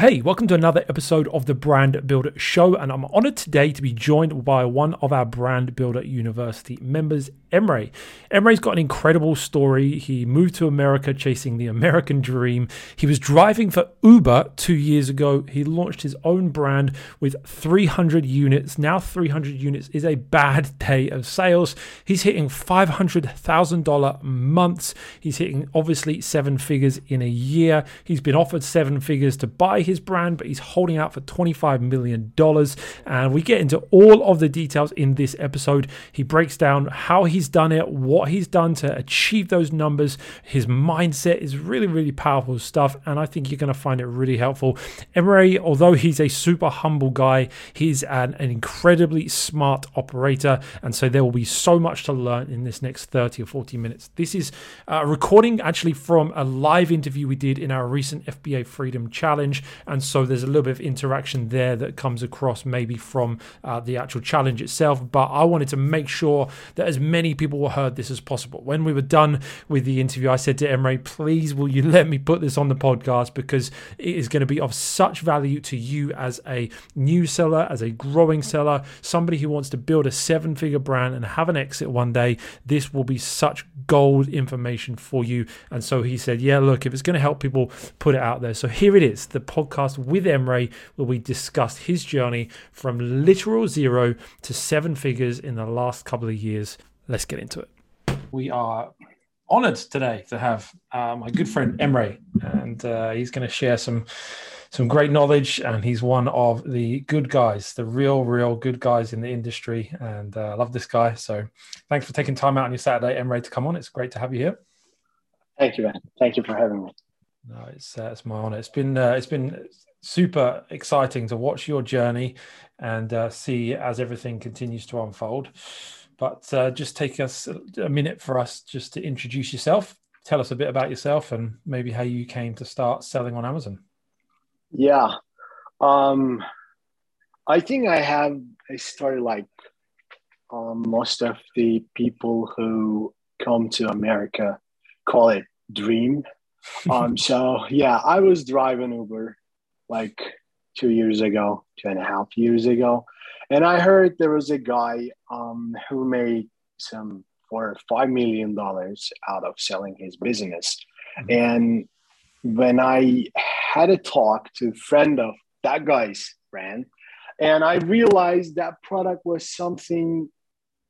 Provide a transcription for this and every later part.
Hey, welcome to another episode of the Brand Builder Show, and I'm honored today to be joined by one of our Brand Builder University members, Emre. Emre's got an incredible story. He moved to America chasing the American dream. He was driving for Uber two years ago. He launched his own brand with 300 units. Now, 300 units is a bad day of sales. He's hitting $500,000 months. He's hitting obviously seven figures in a year. He's been offered seven figures to buy his brand, but he's holding out for $25 million. And we get into all of the details in this episode. He breaks down how he's done it, what he's done to achieve those numbers. His mindset is really, really powerful stuff. And I think you're going to find it really helpful. Emre, although he's a super humble guy, he's an, an incredibly smart operator. And so there will be so much to learn in this next 30 or 40 minutes. This is a recording actually from a live interview we did in our recent FBA Freedom Challenge. And so there's a little bit of interaction there that comes across maybe from uh, the actual challenge itself. But I wanted to make sure that as many people will heard this as possible. When we were done with the interview, I said to Emre, please, will you let me put this on the podcast because it is going to be of such value to you as a new seller, as a growing seller, somebody who wants to build a seven figure brand and have an exit one day. This will be such gold information for you. And so he said, yeah, look, if it's going to help people, put it out there. So here it is the podcast with Emre, where we discussed his journey from literal zero to seven figures in the last couple of years. Let's get into it. We are honored today to have uh, my good friend Emre, and uh, he's going to share some some great knowledge. And he's one of the good guys, the real, real good guys in the industry. And uh, I love this guy. So thanks for taking time out on your Saturday, Emre, to come on. It's great to have you here. Thank you, man. Thank you for having me. No, it's uh, it's my honor. It's been uh, it's been super exciting to watch your journey and uh, see as everything continues to unfold. But uh, just take us a minute for us just to introduce yourself. Tell us a bit about yourself and maybe how you came to start selling on Amazon. Yeah. Um, I think I have a story like um, most of the people who come to America call it dream. um, so yeah, I was driving Uber like two years ago, two and a half years ago, and I heard there was a guy um, who made some four or five million dollars out of selling his business. Mm-hmm. And when I had a talk to a friend of that guy's friend, and I realized that product was something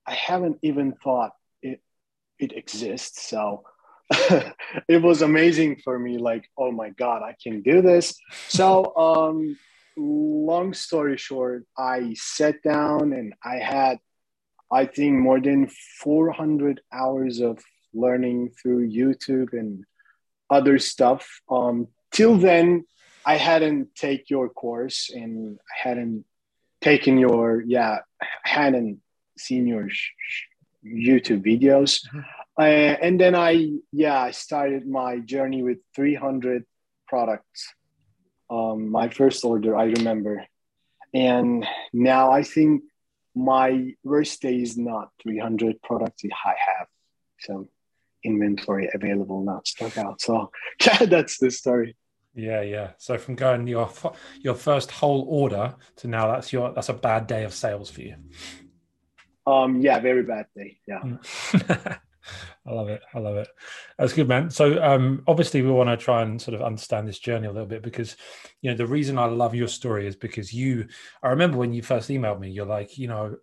I haven't even thought it it exists. So it was amazing for me. Like, oh my god, I can do this. So um, long story short, I sat down and I had, I think, more than 400 hours of learning through YouTube and other stuff. Um, till then, I hadn't take your course and I hadn't taken your, yeah, hadn't seen your sh- YouTube videos. Mm-hmm. Uh, and then I, yeah, I started my journey with 300 products um, my first order, I remember. And now I think my worst day is not 300 products. I have some inventory available, not stuck out. So yeah, that's the story. Yeah, yeah. So from going your your first whole order to now, that's your that's a bad day of sales for you. Um, yeah, very bad day. Yeah. I love it. I love it. That's good, man. So, um, obviously, we want to try and sort of understand this journey a little bit because, you know, the reason I love your story is because you. I remember when you first emailed me, you're like, you know,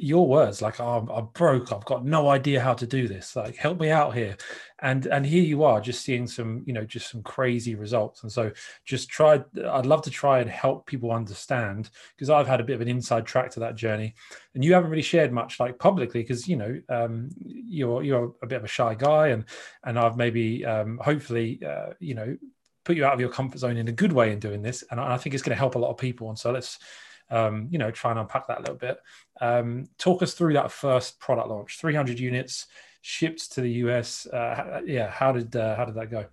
your words like oh, I'm, I'm, broke i've got no idea how to do this like help me out here. And and here you are just seeing some you know just some crazy results. And so just try i'd love to try and help people understand because i've had a bit of an inside track to that journey. And you haven't really shared much like publicly because you know um, you're you're a bit of a shy guy and and i've maybe um, hopefully uh, you know put you out of your comfort zone in a good way in doing this. And i think it's going to help a lot of people. And so let's um, you know, try and unpack that a little bit. Um, talk us through that first product launch, 300 units shipped to the US. Uh, yeah, how did uh, how did that go?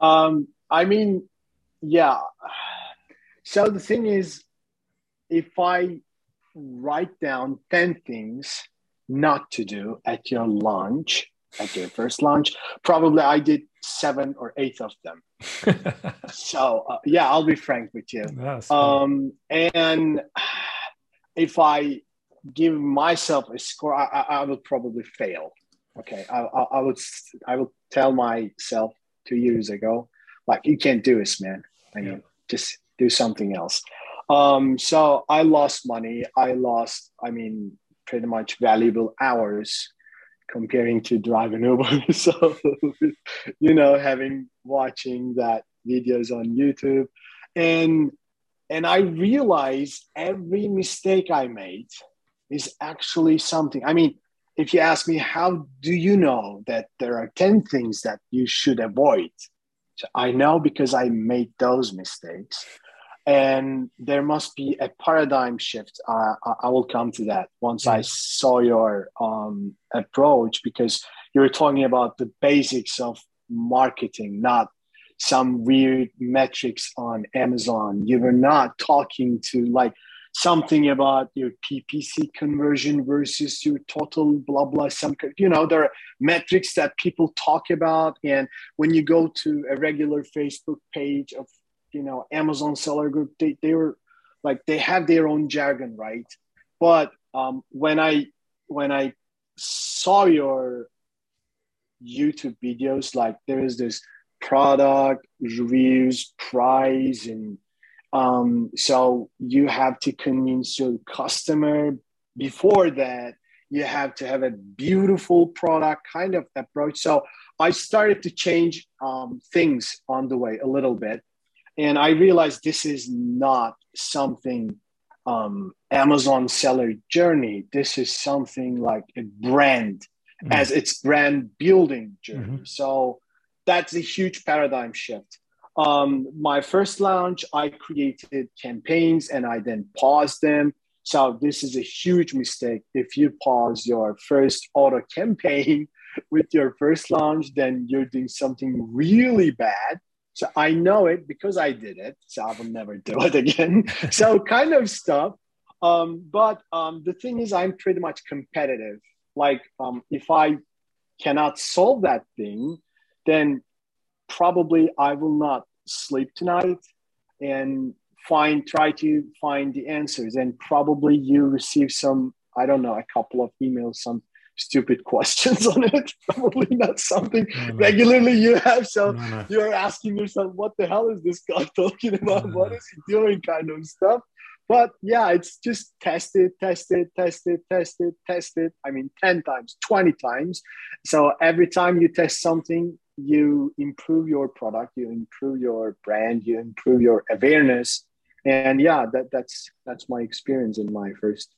Um, I mean, yeah. So the thing is, if I write down 10 things not to do at your launch, at their first launch. Probably I did seven or eight of them. so uh, yeah, I'll be frank with you. Um, and if I give myself a score, I, I, I would probably fail. Okay, I, I, I would I would tell myself two years ago, like you can't do this, man. I mean, yeah. just do something else. Um, so I lost money. I lost, I mean, pretty much valuable hours comparing to driving Uber. so, you know, having watching that videos on YouTube, and and I realized every mistake I made is actually something. I mean, if you ask me, how do you know that there are ten things that you should avoid? So I know because I made those mistakes and there must be a paradigm shift. Uh, I will come to that once I saw your um, approach because you were talking about the basics of marketing, not some weird metrics on Amazon. You were not talking to like something about your PPC conversion versus your total blah blah. Some you know there are metrics that people talk about, and when you go to a regular Facebook page of you know amazon seller group they, they were like they have their own jargon right? But um, when i when i saw your youtube videos like there is this product reviews price and um, so you have to convince your customer. Before that you have to have a beautiful product kind of approach. So i started to change um, things on the way a little bit and I realized this is not something um, Amazon seller journey. This is something like a brand mm-hmm. as its brand building journey. Mm-hmm. So that's a huge paradigm shift. Um, my first launch, I created campaigns and I then paused them. So this is a huge mistake. If you pause your first auto campaign with your first launch, then you're doing something really bad so I know it because I did it. So I will never do it again. so kind of stuff. Um, but um, the thing is, I'm pretty much competitive. Like um, if I cannot solve that thing, then probably I will not sleep tonight and find try to find the answers. And probably you receive some I don't know a couple of emails, some stupid questions on it. Probably not something no, no. regularly you have. So no, you're asking yourself, what the hell is this guy talking about? What is he doing? Kind of stuff. But yeah, it's just test it, test it, test it, test it, test it. I mean, 10 times, 20 times. So every time you test something, you improve your product, you improve your brand, you improve your awareness. And yeah, that, that's that's my experience in my first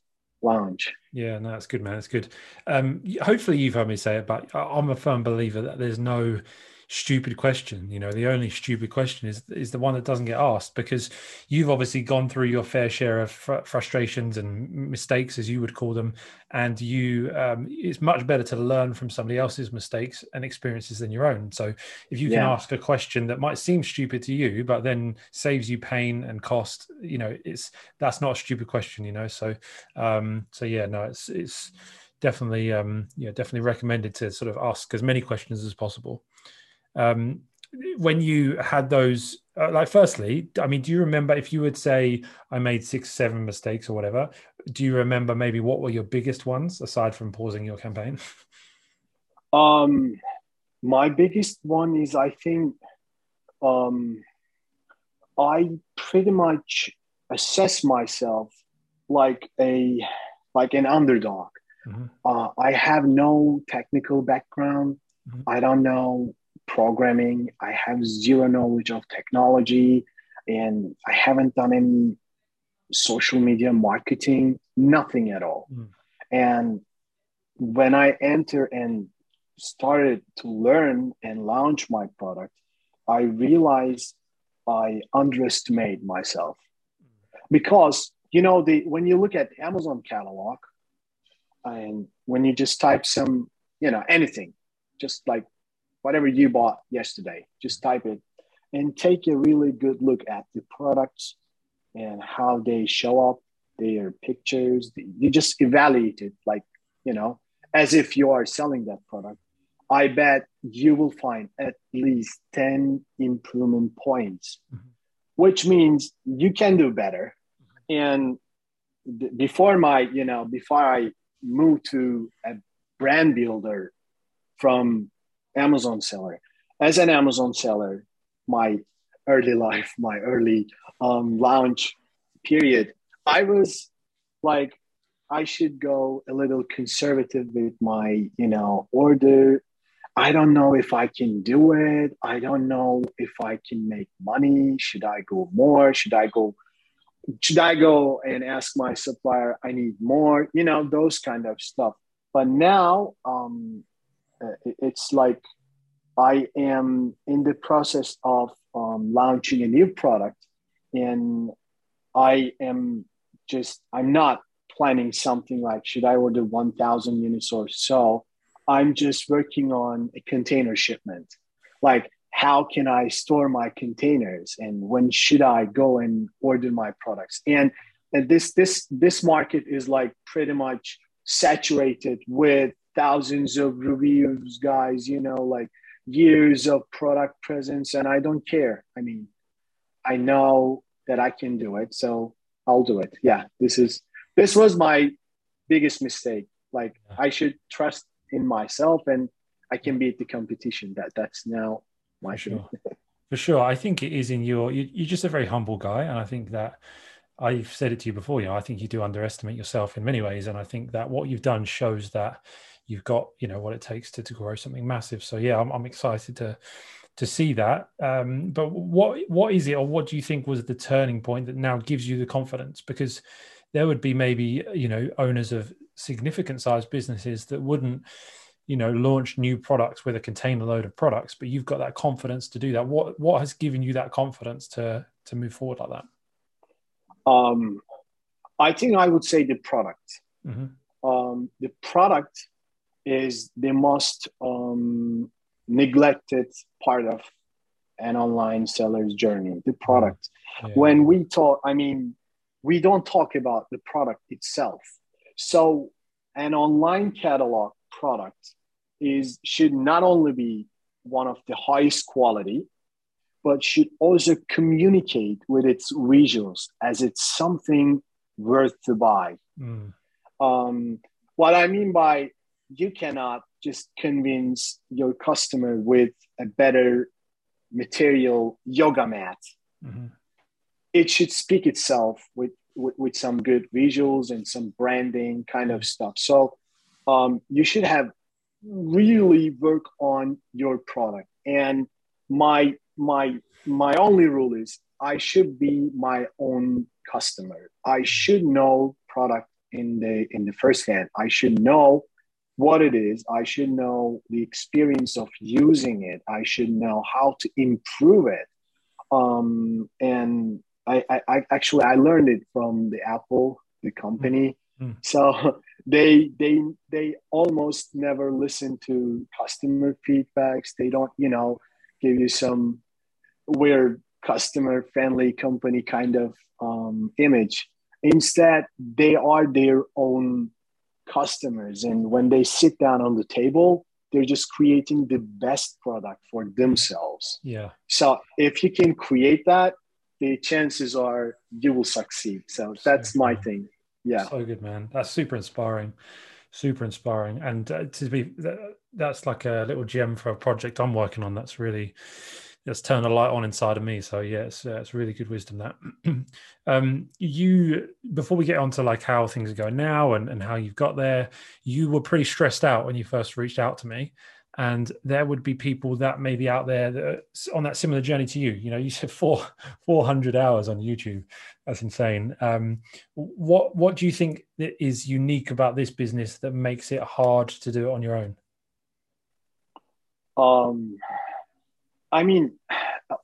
lounge. Yeah, no, that's good, man. It's good. Um, hopefully, you've heard me say it, but I'm a firm believer that there's no stupid question. You know, the only stupid question is is the one that doesn't get asked because you've obviously gone through your fair share of fr- frustrations and mistakes, as you would call them, and you um, it's much better to learn from somebody else's mistakes and experiences than your own. So if you can yeah. ask a question that might seem stupid to you, but then saves you pain and cost, you know, it's that's not a stupid question. You know, so um, so yeah, no, it's it's definitely um yeah definitely recommended to sort of ask as many questions as possible um, when you had those uh, like firstly i mean do you remember if you would say i made six seven mistakes or whatever do you remember maybe what were your biggest ones aside from pausing your campaign um my biggest one is i think um i pretty much assess myself like a like an underdog mm-hmm. uh, i have no technical background mm-hmm. i don't know programming. I have zero knowledge of technology and I haven't done any social media marketing, nothing at all. Mm. And when I enter and started to learn and launch my product, I realized I underestimate myself because you know the when you look at Amazon catalog and when you just type some you know anything just like whatever you bought yesterday, just type it and take a really good look at the products and how they show up, their pictures. You just evaluate it like, you know, as if you are selling that product. I bet you will find at least 10 improvement points, mm-hmm. which means you can do better. Mm-hmm. And before my, you know, before I moved to a brand builder from Amazon seller, as an Amazon seller, my early life, my early um, launch period, I was like, I should go a little conservative with my, you know, order. I don't know if I can do it. I don't know if I can make money. Should I go more? Should I go? Should I go and ask my supplier? I need more. You know, those kind of stuff. But now, um, it's like I am in the process of um, launching a new product, and I am just I'm not planning something like should I order 1,000 units or so. I'm just working on a container shipment, like how can I store my containers and when should I go and order my products and, and this this this market is like pretty much saturated with thousands of reviews guys you know like years of product presence and I don't care. I mean, I know that I can do it, so I'll do it. Yeah, this is this was my biggest mistake. Like. I should trust in myself and I can beat the competition. That that's now my For sure. For sure. I think it is in your you, you're just a very humble guy and I think that I've said it to you before, you know, I think you do underestimate yourself in many ways. And I think that what you've done shows that you've got you know what it takes to, to grow something massive. So yeah i'm, I'm excited to to see that. Um, but what what is it or what do you think was the turning point that now gives you the confidence? Because there would be maybe you know owners of significant sized businesses that wouldn't you know launch new products with a container load of products but you've got that confidence to do that. What what has given you that confidence to to move forward like that um i think i would say the product mm-hmm. um the product is the most um, neglected part of an online seller's journey the product yeah. when we talk i mean we don't talk about the product itself so an online catalog product is should not only be one of the highest quality but should also communicate with its visuals as it's something worth to buy mm. um, what i mean by you cannot just convince your customer with a better material yoga mat. Mm-hmm. It should speak itself with, with, with some good visuals and some branding kind of stuff. So um, you should have really work on your product. And my my my only rule is I should be my own customer. I should know product in the in the first hand. I should know what it is. I should know the experience of using it. I should know how to improve it. Um, and I, I, I, actually I learned it from the Apple, the company. Mm-hmm. So they they they almost never listen to customer feedbacks. They don't, you know, give you some weird customer friendly company kind of um, image. Instead, they are their own customers. And when they sit down on the table they're just creating the best product for themselves. Yeah. So if you can create that the chances are you will succeed. So that's so my thing. Yeah. So good man. That's super inspiring. Super inspiring. And uh, to be that's like a little gem for a project i'm working on that's really it's turned a light on inside of me. So yeah, it's, it's really good wisdom that. um, you before we get on to like how things are going now and, and how you've got there, you were pretty stressed out when you first reached out to me. And there would be people that may be out there that on that similar journey to you. You know, you said four four hundred hours on YouTube. That's insane. Um, what what do you think is unique about this business that makes it hard to do it on your own? Um I mean,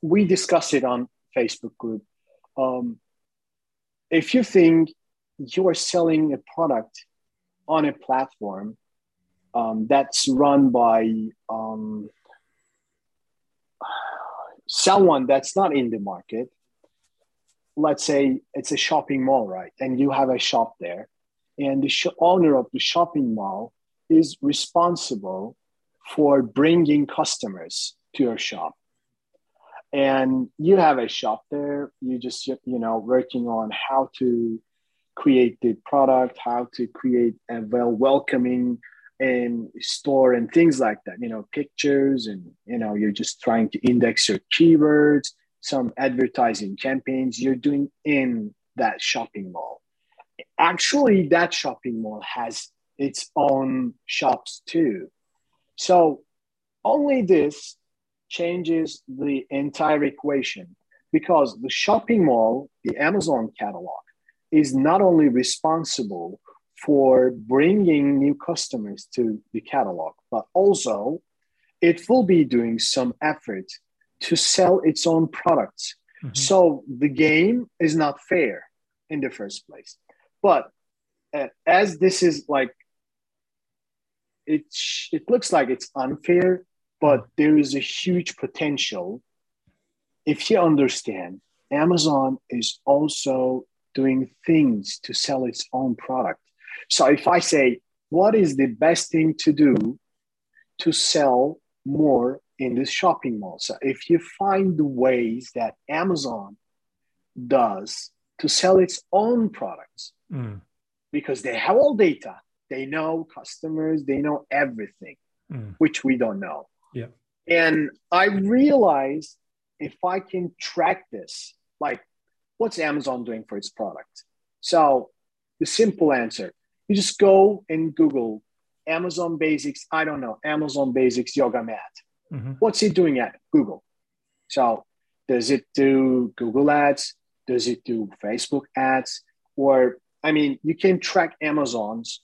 we discussed it on Facebook group. Um, if you think you are selling a product on a platform um, that's run by um, someone that's not in the market, let's say it's a shopping mall, right? And you have a shop there, and the sh- owner of the shopping mall is responsible for bringing customers to your shop and you have a shop there. You just you know working on how to create the product how to create a well welcoming and store and things like that you know pictures and you know you're just trying to index your keywords some advertising campaigns. You're doing in that shopping mall. Actually that shopping mall has its own shops too. So only this changes the entire equation because the shopping mall, the Amazon catalog, is not only responsible for bringing new customers to the catalog, but also it will be doing some effort to sell its own products. Mm-hmm. So the game is not fair in the first place. But uh, as this is like, it, it looks like it's unfair but there is a huge potential if you understand amazon is also doing things to sell its own product so if i say what is the best thing to do to sell more in this shopping mall so if you find the ways that amazon does to sell its own products mm. because they have all data they know customers they know everything mm. which we don't know yeah. And I realized if I can track this, like what's Amazon doing for its product? So the simple answer, you just go and Google Amazon Basics, I don't know, Amazon Basics yoga mat. Mm-hmm. What's it doing at Google? So does it do Google ads? Does it do Facebook ads? Or, I mean, you can track Amazon's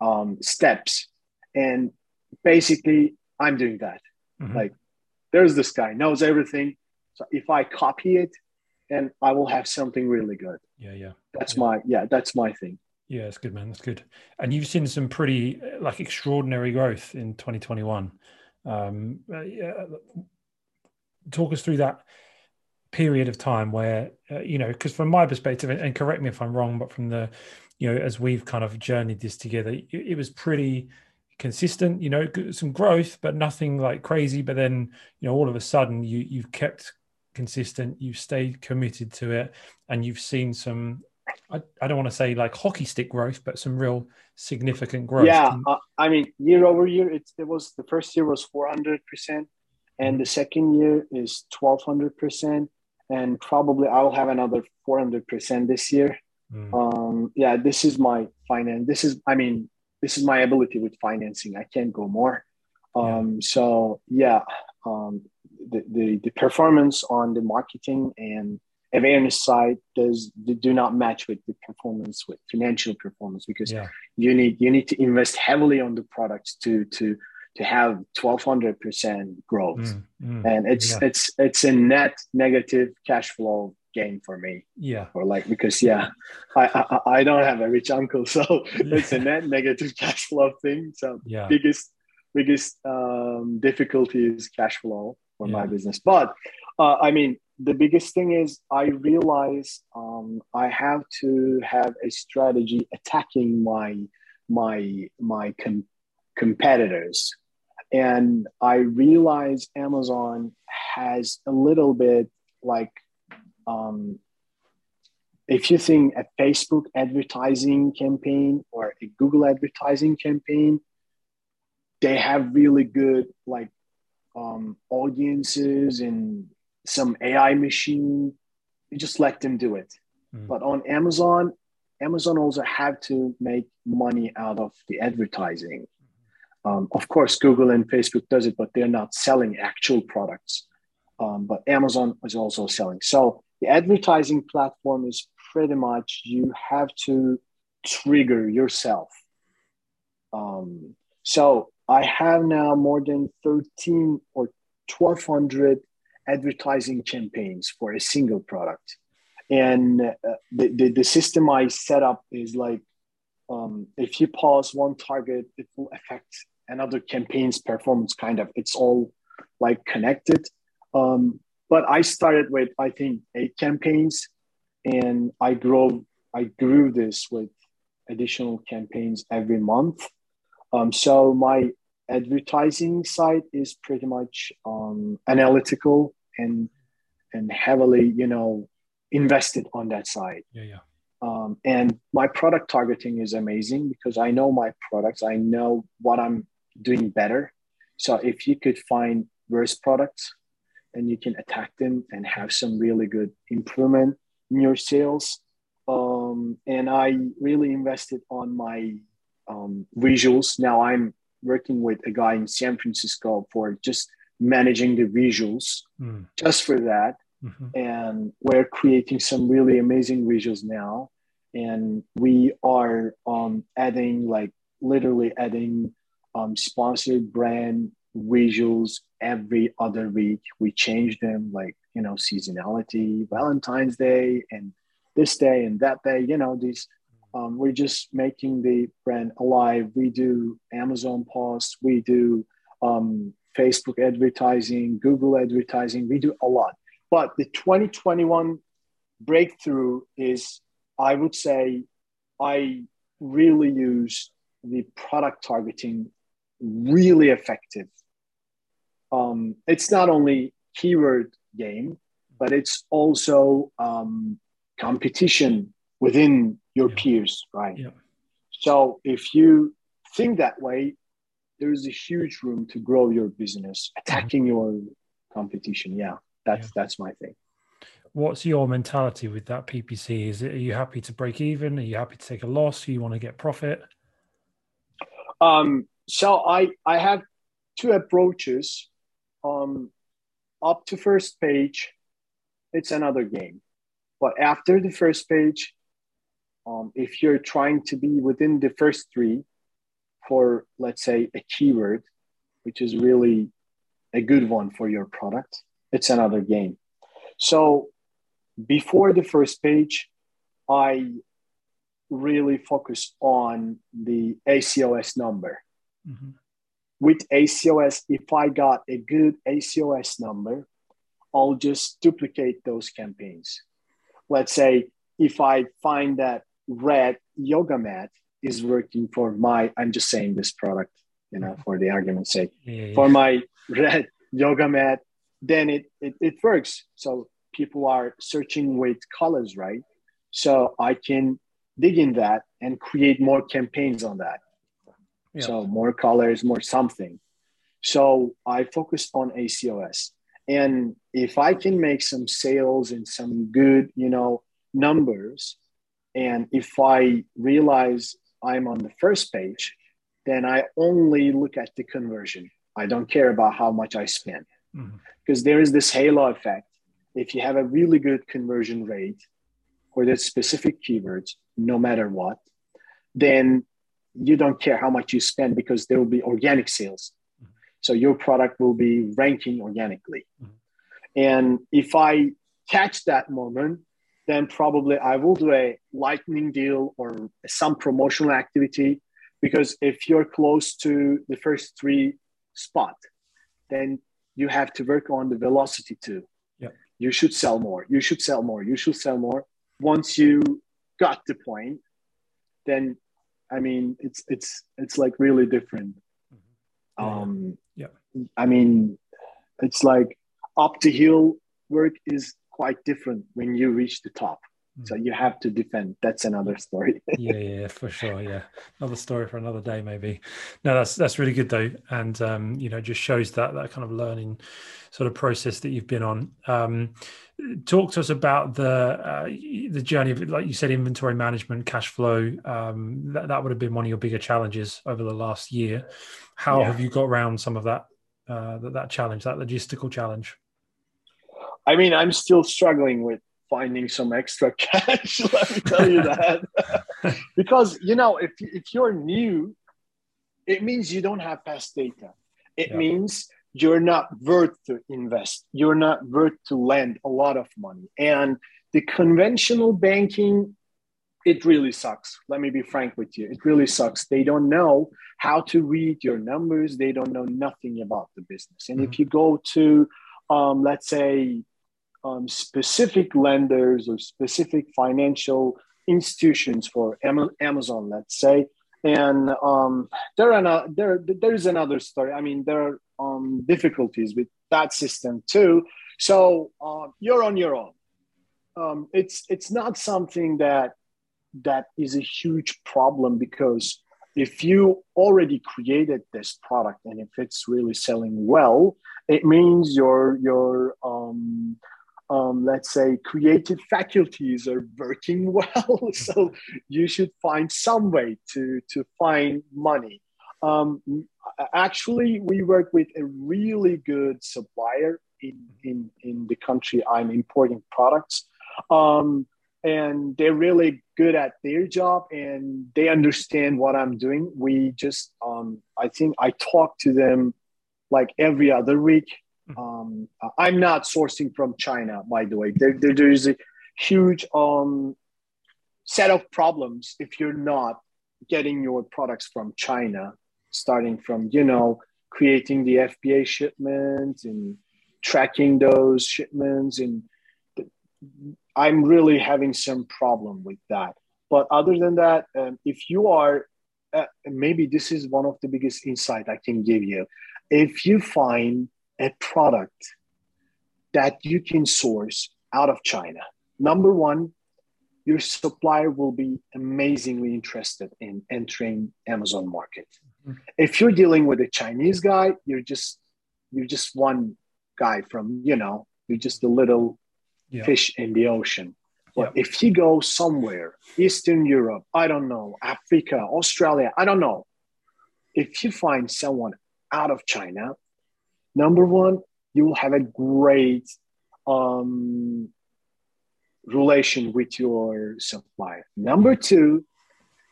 um, steps. And basically, I'm doing that. Mm-hmm. Like, there's this guy knows everything. So if I copy it, and I will have something really good. Yeah, yeah. That's yeah. my yeah. That's my thing. Yeah, it's good, man. That's good. And you've seen some pretty like extraordinary growth in 2021. Um, uh, yeah, talk us through that period of time where uh, you know, because from my perspective, and correct me if I'm wrong, but from the you know, as we've kind of journeyed this together, it, it was pretty consistent, you know, some growth, but nothing like crazy. But then, you know, all of a sudden you you've kept consistent, you've stayed committed to it, and you've seen some. I, I don't want to say like hockey stick growth, but some real significant growth. Yeah, uh, I mean, year over year, it's, it was the first year was four hundred percent, and the second year is twelve hundred percent, and probably I will have another four hundred percent this year. Mm. Um, yeah, this is my finance. This is, I mean, this is my ability with financing. I can't go more. Um, yeah. So yeah, um, the, the, the performance on the marketing and awareness side does do not match with the performance with financial performance because yeah. you need you need to invest heavily on the products to to to have 1200% growth mm, mm, and it's yeah. it's it's a net negative cash flow game for me. Yeah. Or like because yeah, I I, I don't have a rich uncle, so yeah. it's a net negative cash flow thing. So yeah. biggest biggest um, difficulty is cash flow for yeah. my business. But uh, I mean, the biggest thing is I realize um, I have to have a strategy attacking my my my com- competitors and i realize amazon has a little bit like um, if you think a Facebook advertising campaign or a Google advertising campaign, they have really good like um, audiences and some AI machine. You just let them do it. Mm. But on Amazon, Amazon also have to make money out of the advertising. Um, of course, Google and Facebook does it, but they're not selling actual products. Um, but Amazon is also selling. So the advertising platform is pretty much you have to trigger yourself. Um, so I have now more than 13 or 1200 advertising campaigns for a single product. And uh, the, the, the, system I set up is like um, if you pause one target, it will affect another campaign's performance, kind of. It's all like connected. Um, but I started with I think eight campaigns, and I grew I grew this with additional campaigns every month. Um, so my advertising side is pretty much um, analytical and and heavily, you know, invested on that side. Yeah, yeah. Um, and my product targeting is amazing because I know my products. I know what I'm doing better. So if you could find worse products and you can attack them and have some really good improvement in your sales. Um, and I really invested on my um, visuals. Now I'm working with a guy in San Francisco for just managing the visuals, mm. just for that. Mm-hmm. And we're creating some really amazing visuals now. And we are um, adding, like, literally adding um, sponsored brand visuals every other week. We change them, like, you know, seasonality, Valentine's Day, and this day and that day, you know, these um, we're just making the brand alive. We do Amazon posts, we do um, Facebook advertising, Google advertising, we do a lot. But the 2021 breakthrough is, I would say, I really use the product targeting really effective. Um, it's not only keyword game, but it's also um, competition within your yeah. peers, right? Yeah. So if you think that way, there is a huge room to grow your business, attacking your competition. Yeah, that's yeah. that's my thing. What's your mentality with that PPC? Is it are you happy to break even? Are you happy to take a loss? Do you want to get profit? Um, so I I have two approaches. Um, up to first page, it's another game, but after the first page, um, if you're trying to be within the first three for, let's say, a keyword, which is really a good one for your product, it's another game. So before the first page, I really focus on the ACOS number. Mm-hmm. With ACOS, if I got a good ACOS number, I'll just duplicate those campaigns. Let's say if I find that red yoga mat is working for my i'm just saying this product you know for the argument's sake yeah, for my red yoga mat then it, it it works. So people are searching with colors right? So i can dig in that and create more campaigns on that yeah. so more colors more something so i focused on acos and if i can make some sales and some good you know numbers and if I realize I'm on the first page, then I only look at the conversion. I don't care about how much I spend mm-hmm. because there is this halo effect. If you have a really good conversion rate for that specific keywords, no matter what, then you don't care how much you spend because there will be organic sales. Mm-hmm. So your product will be ranking organically. Mm-hmm. And if I catch that moment, then probably I will do a lightning deal or some promotional activity because if you're close to the first three spot, then you have to work on the velocity too. Yeah. You should sell more. You should sell more. You should sell more. Once you got the point, then I mean it's it's it's like really different. Mm-hmm. Um yeah. I mean it's like up the hill work is quite different when you reach the top. Mm. So you have to defend. That's another story. yeah, yeah, for sure. Yeah, another story for another day, maybe. No, that's that's really good though, and um, you know, just shows that that kind of learning sort of process that you've been on. Um, talk to us about the uh, the journey of, like you said, inventory management, cash flow. Um, that that would have been one of your bigger challenges over the last year. How yeah. have you got around some of that uh, that that challenge, that logistical challenge? I mean, I'm still struggling with finding some extra cash. let me tell you that. because, you know, if, if you're new, it means you don't have past data. It yeah. means you're not worth to invest. You're not worth to lend a lot of money. And the conventional banking, it really sucks. Let me be frank with you. It really sucks. They don't know how to read your numbers. They don't know nothing about the business. And mm-hmm. if you go to, um, let's say, um, specific lenders or specific financial institutions for Amazon, let's say, and um, there are there there's another story. I mean, there are um, difficulties with that system too. So uh, you're on your own. Um, it's it's not something that that is a huge problem because if you already created this product and if it's really selling well, it means your your um, um, let's say creative faculties are working well so you should find some way to to find money. Um, actually we work with a really good supplier in in in the country i'm importing products. Um, and they're really good at their job and they understand what i'm doing. We just um, i think i talk to them like every other week um, I'm not sourcing from China, by the way. There, there, there is a huge um, set of problems if you're not getting your products from China, starting from, you know, creating the FBA shipments and tracking those shipments. And I'm really having some problem with that. But other than that, um, if you are, uh, maybe this is one of the biggest insight I can give you. If you find a product that you can source out of China. Number one, your supplier will be amazingly interested in entering Amazon market. Mm-hmm. If you're dealing with a Chinese guy, you're just you're just one guy from, you know, you're just a little yeah. fish in the ocean. But yeah. if you go somewhere, Eastern Europe, I don't know, Africa, Australia, I don't know. If you find someone out of China Number one, you will have a great um, relation with your supplier. Number two,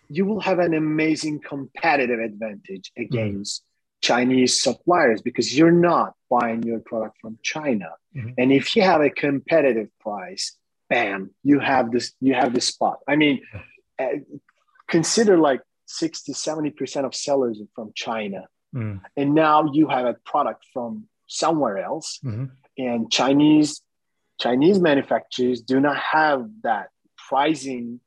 you will have an amazing competitive advantage against mm-hmm. Chinese suppliers because you're not buying your product from China. Mm-hmm. And if you have a competitive price, bam, you have this, you have this spot. I mean, uh, consider like 60, 70% of sellers are from China. Mm. And now you have a product from somewhere else. Mm-hmm. And Chinese Chinese manufacturers do not have that pricing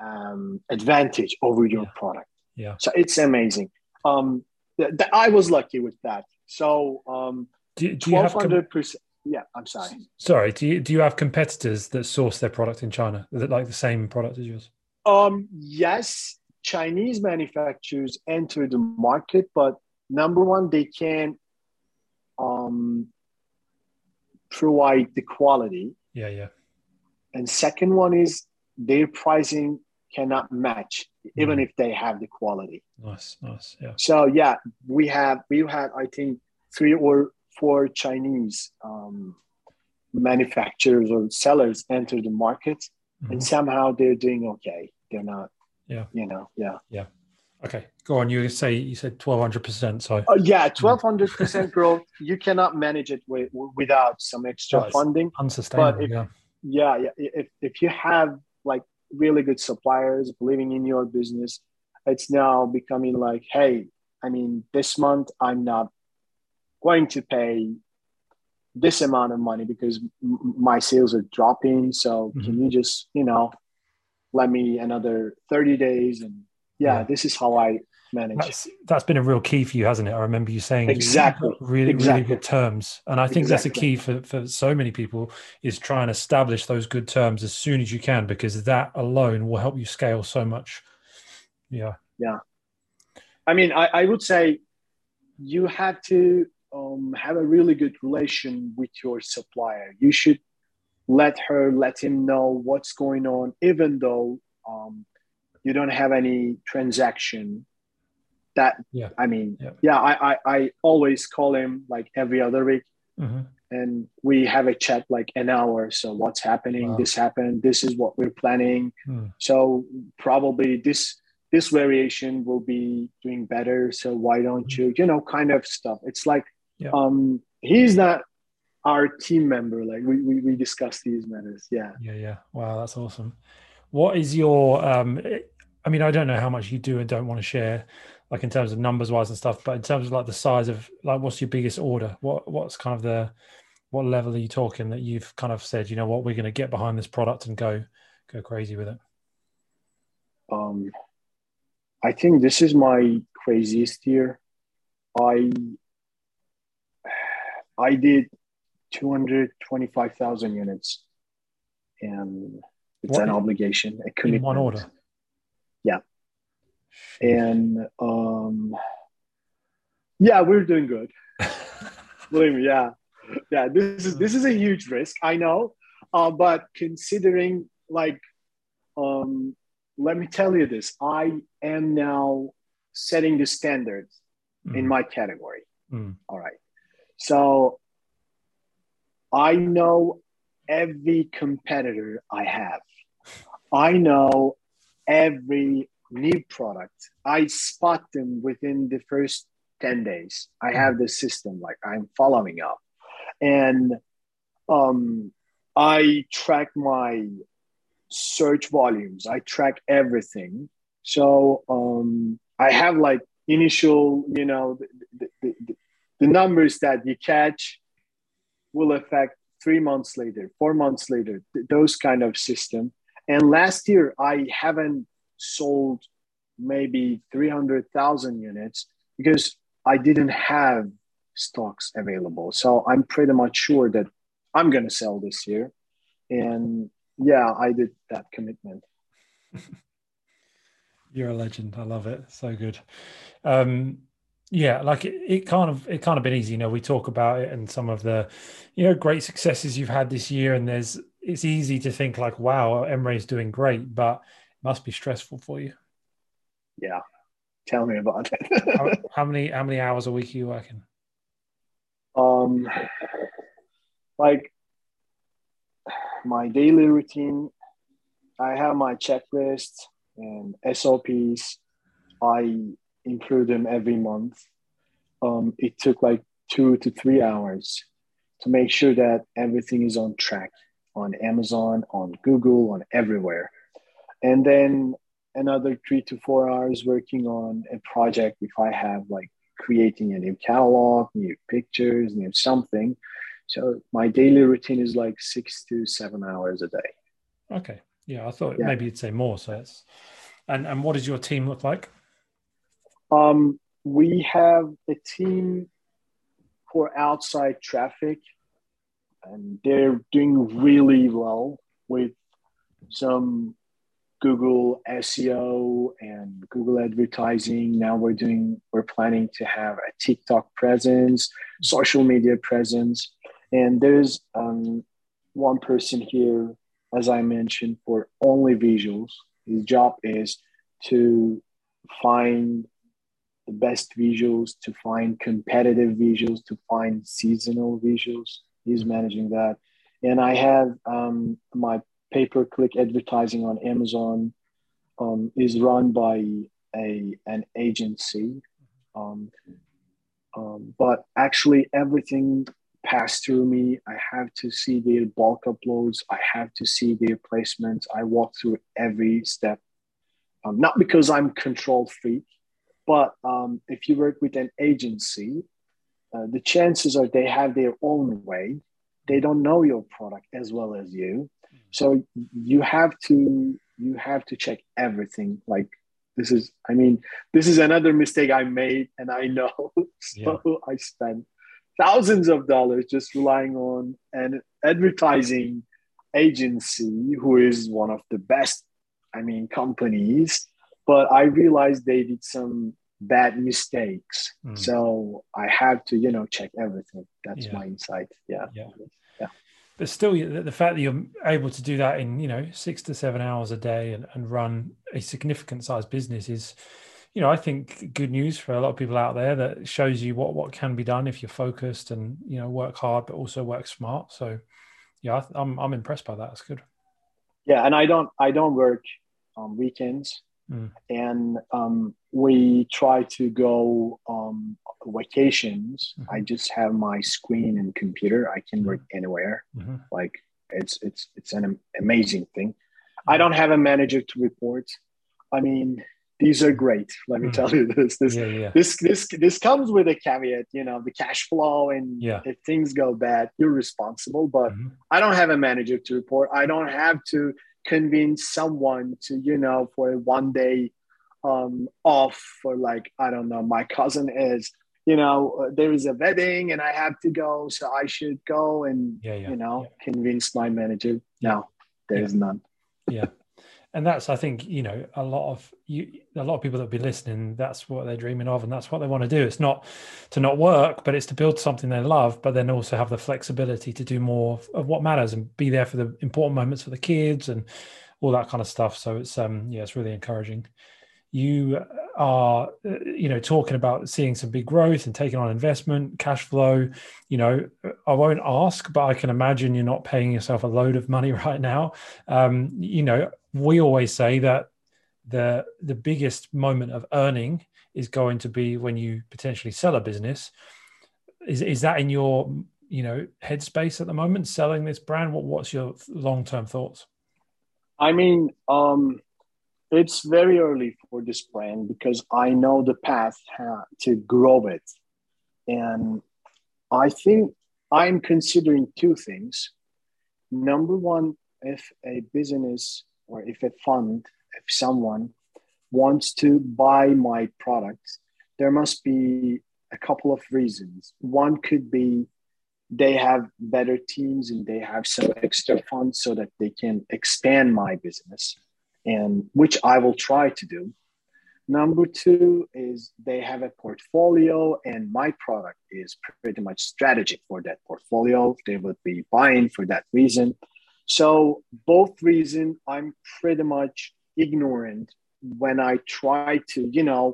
um, advantage over your yeah. product. Yeah. So it's amazing. Um, th- th- I was lucky with that. So um, do, do you have com- percent? Yeah, I'm sorry. Sorry. Do you do you have competitors that source their product in China? that like the same product as yours? Um, yes, Chinese manufacturers enter the market, but number one, they can um, provide the quality. Yeah, yeah. And second one is their pricing cannot match even mm. if they have the quality. Nice, nice. Yeah. So yeah, we have we had I think three or four Chinese um, manufacturers or sellers enter the market, mm-hmm. and somehow they're doing okay. They're not. Yeah. You know. Yeah. Yeah. Okay, go on. You say you said twelve hundred percent. So uh, yeah, twelve hundred percent growth. You cannot manage it with, without some extra funding. Unsustainable. But if, yeah. yeah, yeah. If if you have like really good suppliers believing in your business, it's now becoming like, hey, I mean, this month I'm not going to pay this amount of money because m- my sales are dropping. So mm-hmm. can you just you know let me another thirty days and yeah, yeah, this is how I manage. That's, that's been a real key for you, hasn't it? I remember you saying exactly really, exactly. really good terms. And I think exactly. that's a key for, for so many people is try and establish those good terms as soon as you can, because that alone will help you scale so much. Yeah. Yeah. I mean, I, I would say you have to um, have a really good relation with your supplier. You should let her, let him know what's going on, even though um, you don't have any transaction that yeah. I mean yeah, yeah I, I, I always call him like every other week. Mm-hmm. and we have a chat like an hour. So what's happening? Wow. this happened. This is what we're planning. Mm. so probably this this variation will be doing better. So why don't mm. you you know kind of stuff. It's like yeah. um he's not our team member. Like we, we we discuss these matters. Yeah. Yeah yeah. Wow that's awesome what is your? Um, I mean, I don't know how much you do and don't want to share, like in terms of numbers wise and stuff. But in terms of like the size of, like, what's your biggest order? What What's kind of the, what level are you talking that you've kind of said, you know, what we're going to get behind this product and go, go crazy with it. Um, I think this is my craziest year. I I did 225,000 units and it's what, an obligation, a commitment. In one order. Yeah. And um yeah, we're doing good. Believe me, yeah. Yeah, this is this is a huge risk, I know. Uh, but considering like um let me tell you this, I am now setting the standards mm. in my category. Mm. All right. So I know every competitor I have. I know every new product. I spot them within the first 10 days. I have the system, like I'm following up. And um, I track my search volumes, I track everything. So um, I have like initial, you know, the, the, the, the numbers that you catch will affect three months later, four months later, th- those kind of system. And last year, I haven't sold maybe 300,000 units because I didn't have stocks available. So I'm pretty much sure that I'm going to sell this year. And yeah, I did that commitment. You're a legend. I love it. So good. Um, yeah, like it, it kind of it kind of been easy. You know, we talk about it and some of the, you know, great successes you've had this year, and there's it's easy to think like, wow, Emre's doing great, but it must be stressful for you. Yeah, tell me about it. how, how, many how many hours a week are you working? Um, like my daily routine. I have my checklist and SOPs. I improve them every month. Um, it took like two to three hours to make sure that everything is on track on Amazon, on Google, on everywhere. And then another three to four hours working on a project if I have like creating a new catalog, new pictures, new something. So my daily routine is like six to seven hours a day. Okay. Yeah, I thought yeah. maybe you'd say more. So it's and and what does your team look like? Um, we have a team for outside traffic, and they're doing really well with some Google SEO and Google advertising. Now we're doing, we're planning to have a TikTok presence, social media presence. And there's um, one person here, as I mentioned, for only visuals. His job is to find the best visuals, to find competitive visuals, to find seasonal visuals. He's managing that. And I have um, my pay per click advertising on Amazon um, is run by a an agency. Um, um, but actually, everything passed through me. I have to see their bulk uploads. I have to see their placements. I walk through every step. Um, not because I'm control freak, but um, if you work with an agency, uh, the chances are they have their own way. They don't know your product as well as you, so you have to you have to check everything. Like this is, I mean, this is another mistake I made, and I know. so yeah. I spent thousands of dollars just relying on an advertising agency who is one of the best, I mean, companies but I realized they did some bad mistakes. Mm. So I have to, you know, check everything. That's yeah. my insight. Yeah. Yeah. Yeah. But still, the fact that you're able to do that in, you know, six to seven hours a day and, and run a significant size business is, you know, I think good news for a lot of people out there that shows you what what can be done if you're focused and you know work hard, but also work smart. So, yeah, I'm I'm impressed by that. It's good. Yeah, and I don't I don't work on weekends. Mm. And um, we try to go um, vacations. Mm-hmm. I just have my screen and computer. I can work mm-hmm. anywhere. Mm-hmm. Like it's it's it's an amazing thing. I mm-hmm. don't have a manager to report. I mean, these are great. Let me mm-hmm. tell you this. This, yeah, yeah. this this this comes with a caveat. You know, the cash flow, and yeah. if things go bad, you're responsible. But mm-hmm. I don't have a manager to report. I don't have to convince someone to, you know, for a one day um, off for like I don't know. My cousin is, you know, uh, there is a wedding and I have to go, so I should go and Yeah, yeah, you know yeah. convince my manager. No, there is none. yeah and that's i think you know a lot of you a lot of people that be listening that's what they're dreaming of and that's what they want to do. It's not to not work but it's to build something they love but then also have the flexibility to do more of what matters and be there for the important moments for the kids and all that kind of stuff. So it's um yeah it's really encouraging you are uh, you know talking about seeing some big growth and taking on investment cash flow you know i won't ask but i can imagine you're not paying yourself a load of money right now. Um you know we always say that the the biggest moment of earning is going to be when you potentially sell a business. Is is that in your you know headspace at the moment selling this brand? What what's your long-term thoughts? I mean, um, it's very early for this brand because I know the path to grow it. And I think I'm considering two things. Number one, if a business or if a fund, if someone wants to buy my products, there must be a couple of reasons. One could be they have better teams and they have some extra funds so that they can expand my business and which i will try to do. Number two is they have a portfolio and my product is pretty much strategic for that portfolio. They would be buying for that reason. So both reason i'm pretty much ignorant when i try to you know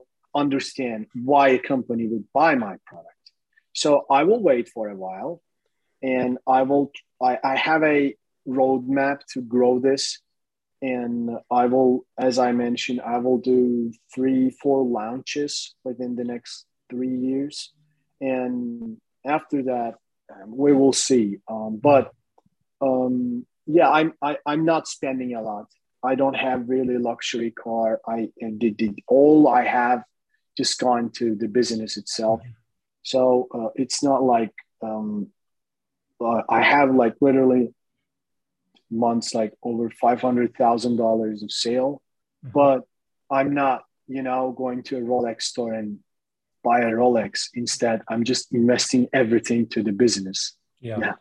understand why a company would buy my product. So I will wait for a while and I will I, I have a roadmap to grow this. And I will, as I mentioned, I will do three, four launches within the next three years. And after that, um, we will see. Um, but um, yeah, I'm I, I'm not spending a lot. I don't have really luxury car. I did, did all I have just gone to the business itself. So uh, it's not like um, uh, I have like literally months like over five hundred thousand dollars of sale, Mhm. but I'm not, you know, going to a Rolex store and buy a Rolex. Instead, I'm just investing everything to the business. Yeah. Yeah.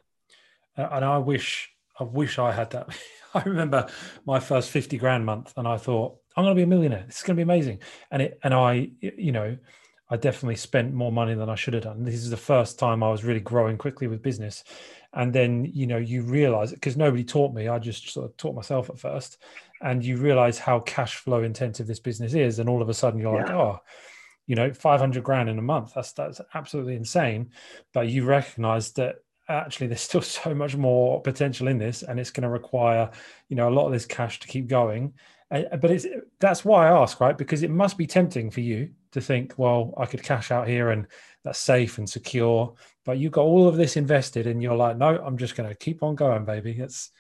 Uh, And I wish, I wish I had that. I remember my first 50 grand month and I thought, I'm going to be a millionaire. This is going to be amazing. And it, and I, you know, I definitely spent more money than I should have done. This is the first time I was really growing quickly with business. And then, you know, you realize because nobody taught me, I just sort of taught myself at first. And you realize how cash flow intensive this business is. And all of a sudden you're like, oh, you know, 500 grand in a month. That's, that's absolutely insane. But you recognize that actually there's still so much more potential in this and it's going to require you know a lot of this cash to keep going Uh, but it's that's why i ask right because it must be tempting for you to think well i could cash out here and that's safe and secure but you got all of this invested and you're like no i'm just going to keep on going baby It's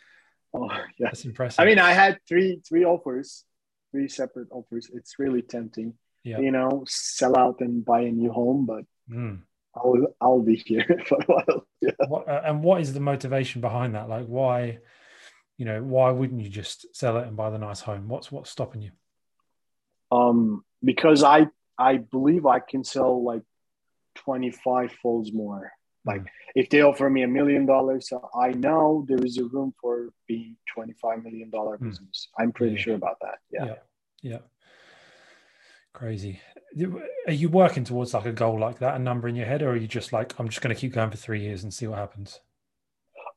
Oh yeah. that's impressive I mean, I had three three offers, three separate offers. It's really tempting. Yeah. You know, sell out and buy a new home, but Mm. I'll I'll be here for a while. Yeah. What, uh, and what is the motivation behind that like why you know why wouldn't you just sell it and buy the nice home what's what's stopping you Um, because I I believe I can sell like twenty five folds more. Like Mm. if they offer me a million dollars, I know there is a room for being twenty five million dollar Mm. business. I'm pretty Yeah. sure about that. Yeah. yeah yeah crazy are you working towards like a goal like that a number in your head or are you just like i'm just going to keep going for three years and see what happens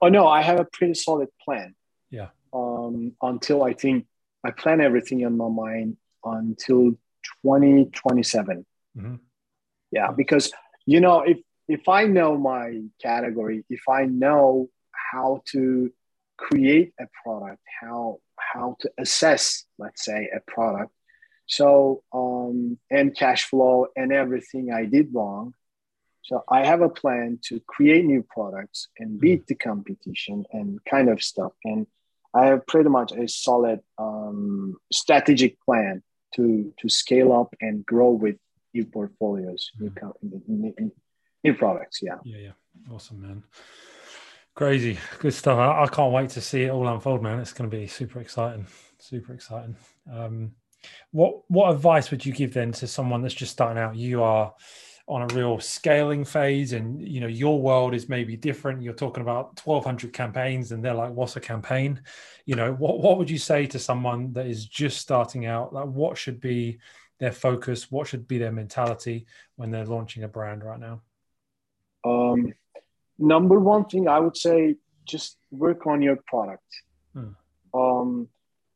Oh no, I have a pretty solid plan. Yeah. Um, until I think I plan everything in my mind until 2027. Mhm. Yeah, because you know, if if I know my category, if I know how to create a product, how how to assess, let's say, a product, so um, and cash flow and everything I did wrong. So I have a plan to create new products and beat the competition and kind of stuff. And I have pretty much a solid um, strategic plan to to scale up and grow with new portfolios, new, co- new, new, new products. Yeah. yeah yeah. Awesome man. Crazy. Good stuff. I, I can't wait to see it all unfold man. It's going to be super exciting. Super exciting. Um What what advice would you give then to someone that's just starting out? You are on a real scaling phase and you know your world is maybe different. You're talking about 1200 campaigns and they're like what's a campaign? You know what what would you say to someone that is just starting out? Like what should be their focus? What should be their mentality when they're launching a brand right now? Um, number one thing i would say just work on your product. Hmm. um,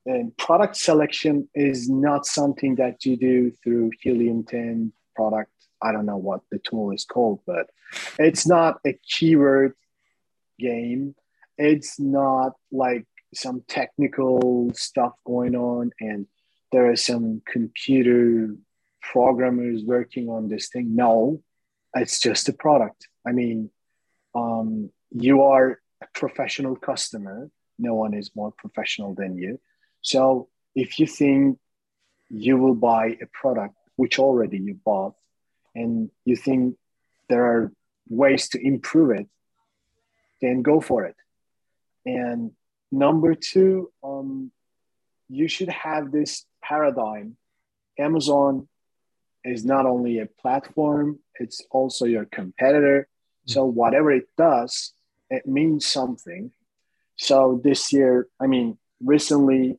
and product selection is not something that you do through Helium 10 product I don't know what the tool is called, but it's not a keyword game. It's not like some technical stuff going on, and there are some computer programmers working on this thing. No, it's just a product. I mean, um, you are a professional customer. No one is more professional than you. So if you think you will buy a product which already you bought and you think there are ways to improve it, then go for it. And number two, um, you should have this paradigm. Amazon is not only a platform, it's also your competitor. So whatever it does, it means something. So this year, I mean, recently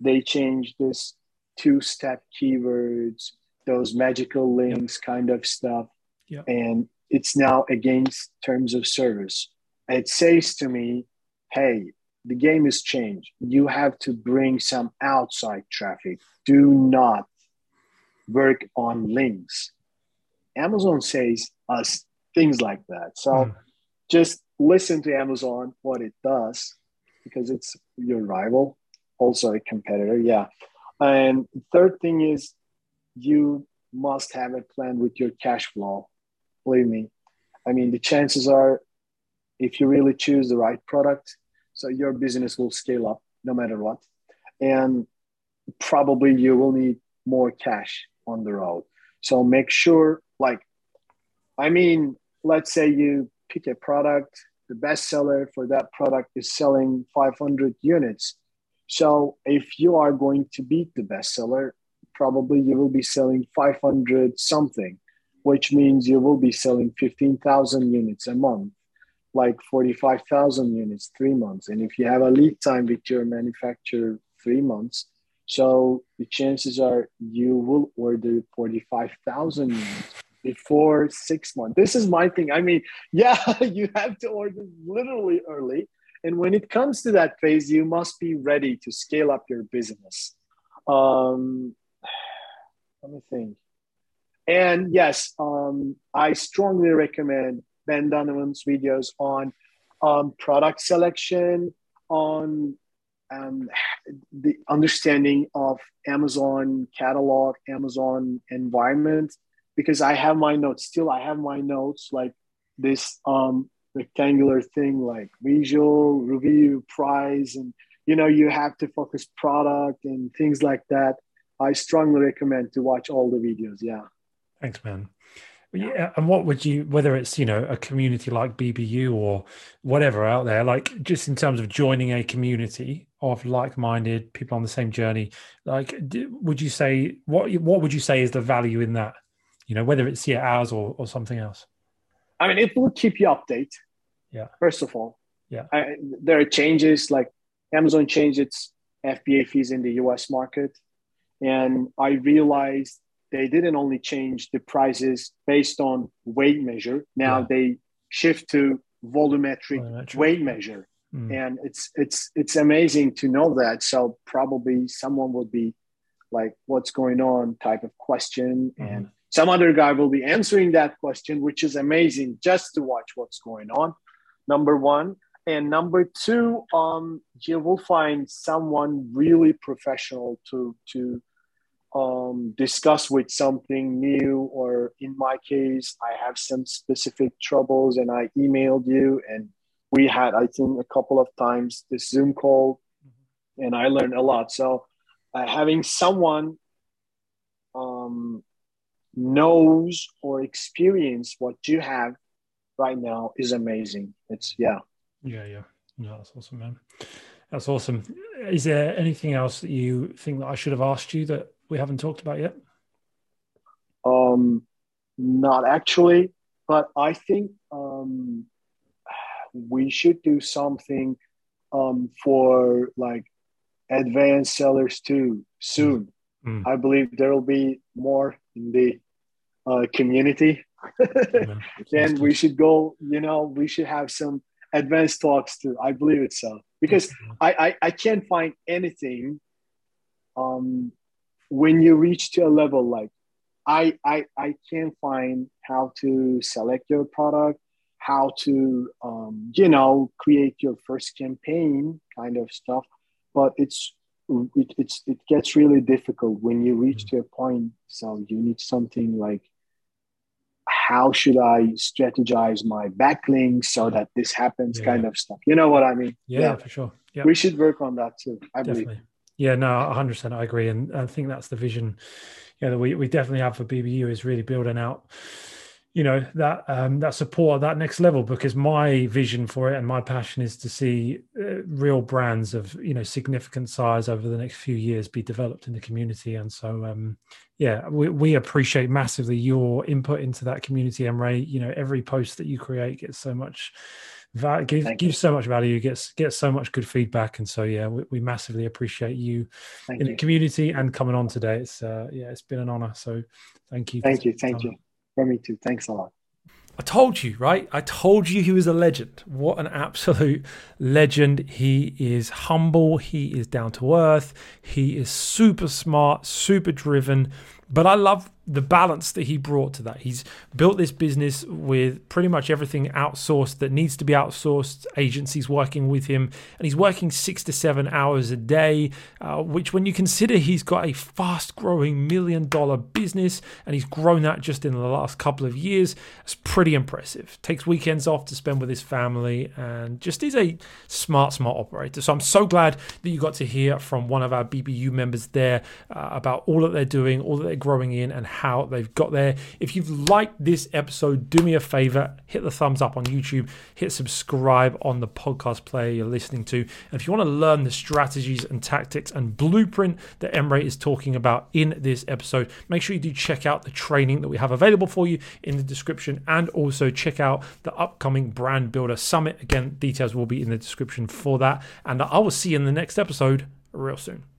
they changed this two-step keywords those magical links yep. kind of stuff. Yep. And it's now against terms of service. It says to me, hey, the game has changed. You have to bring some outside traffic. Do not work on links. Amazon says us things like that. So mm. just listen to Amazon, what it does, because it's your rival, also a competitor. Yeah. And third thing is you must have a plan with your cash flow. Believe me. I mean, the chances are, if you really choose the right product, so your business will scale up no matter what. And probably you will need more cash on the road. So make sure, like, I mean, let's say you pick a product, the best seller for that product is selling 500 units. So if you are going to beat the bestseller, probably you will be selling 500 something, which means you will be selling 15,000 units a month, like 45,000 units, three months. And if you have a lead time with your manufacturer, three months, so the chances are you will order 45,000 units before six months. This is my thing. I mean, yeah, you have to order literally early. And when it comes to that phase, you must be ready to scale up your business. Um, let me think. And yes, um, I strongly recommend Ben Donovan's videos on um, product selection, on um, the understanding of Amazon catalog, Amazon environment, because I have my notes. Still, I have my notes like this um, rectangular thing, like visual review, price, and you know you have to focus product and things like that. I strongly recommend to watch all the videos. Yeah. Thanks, man. Yeah, and what would you, whether it's you know a community like BBU or whatever out there, like just in terms of joining a community of like-minded people on the same journey, like would you say what what would you say is the value in that? You know, whether it's yeah ours or or something else. I mean, it will keep you update. Yeah. First of all. Yeah. I, there are changes like Amazon changed its FBA fees in the U.S. market. And I realized they didn't only change the prices based on weight measure. Now yeah. they shift to volumetric, volumetric. weight measure. Mm. And it's it's it's amazing to know that. So probably someone will be like, what's going on type of question. Mm. And some other guy will be answering that question, which is amazing just to watch what's going on. Number one. And number two, um, you will find someone really professional to to um, discuss with something new, or in my case, I have some specific troubles and I emailed you, and we had, I think, a couple of times this Zoom call, and I learned a lot. So, uh, having someone um, knows or experience what you have right now is amazing. It's yeah. Yeah, yeah, yeah. That's awesome, man. That's awesome. is there anything else that you think that I should have asked you that we haven't talked about yet? Um, not actually, but I think um, we should do something um, for like advanced sellers too soon. Mm. I believe there will be more in the uh, community. then we should go. You know, we should have some advanced talks too. I believe it so because I, I I can't find anything. Um, when you reach to a level like I I I can't find how to select your product, how to um, you know create your first campaign kind of stuff, but it's it, it's it gets really difficult when you reach mm-hmm. to a point. So you need something like how should I strategize my backlinks so that this happens, yeah. kind of stuff. You know what I mean? Yeah, yeah. for sure. Yep. We should work on that too. I Definitely. believe. Yeah, no, 100%. I agree. And I think that's the vision you know, that we, we definitely have for BBU is really building out you know that um, that support at that next level because my vision for it and my passion is to see uh, real brands of you know significant size over the next few years be developed in the community and so um, yeah we, we appreciate massively your input into that community Emre you know every post that you create gets so much that gives, gives so much value gets gets so much good feedback and so yeah we, we massively appreciate you thank in you. the community and coming on today it's uh, yeah it's been an honor so thank you thank you thank you for me too. Thanks a lot. I told you, right? I told you he was a legend. What an absolute legend. He is humble. He is down to earth. He is super smart, super driven. But I love the balance that he brought to that. He's built this business with pretty much everything outsourced that needs to be outsourced, agencies working with him, and he's working six to seven hours a day, uh, which, when you consider he's got a fast growing million dollar business and he's grown that just in the last couple of years, it's pretty impressive. Takes weekends off to spend with his family and just is a smart, smart operator. So I'm so glad that you got to hear from one of our BBU members there uh, about all that they're doing, all that they're growing in, and how they've got there. If you've liked this episode, do me a favor, hit the thumbs up on YouTube, hit subscribe on the podcast player you're listening to. And if you want to learn the strategies and tactics and blueprint that Emre is talking about in this episode, make sure you do check out the training that we have available for you in the description and also check out the upcoming Brand Builder Summit. Again, details will be in the description for that. And I will see you in the next episode real soon.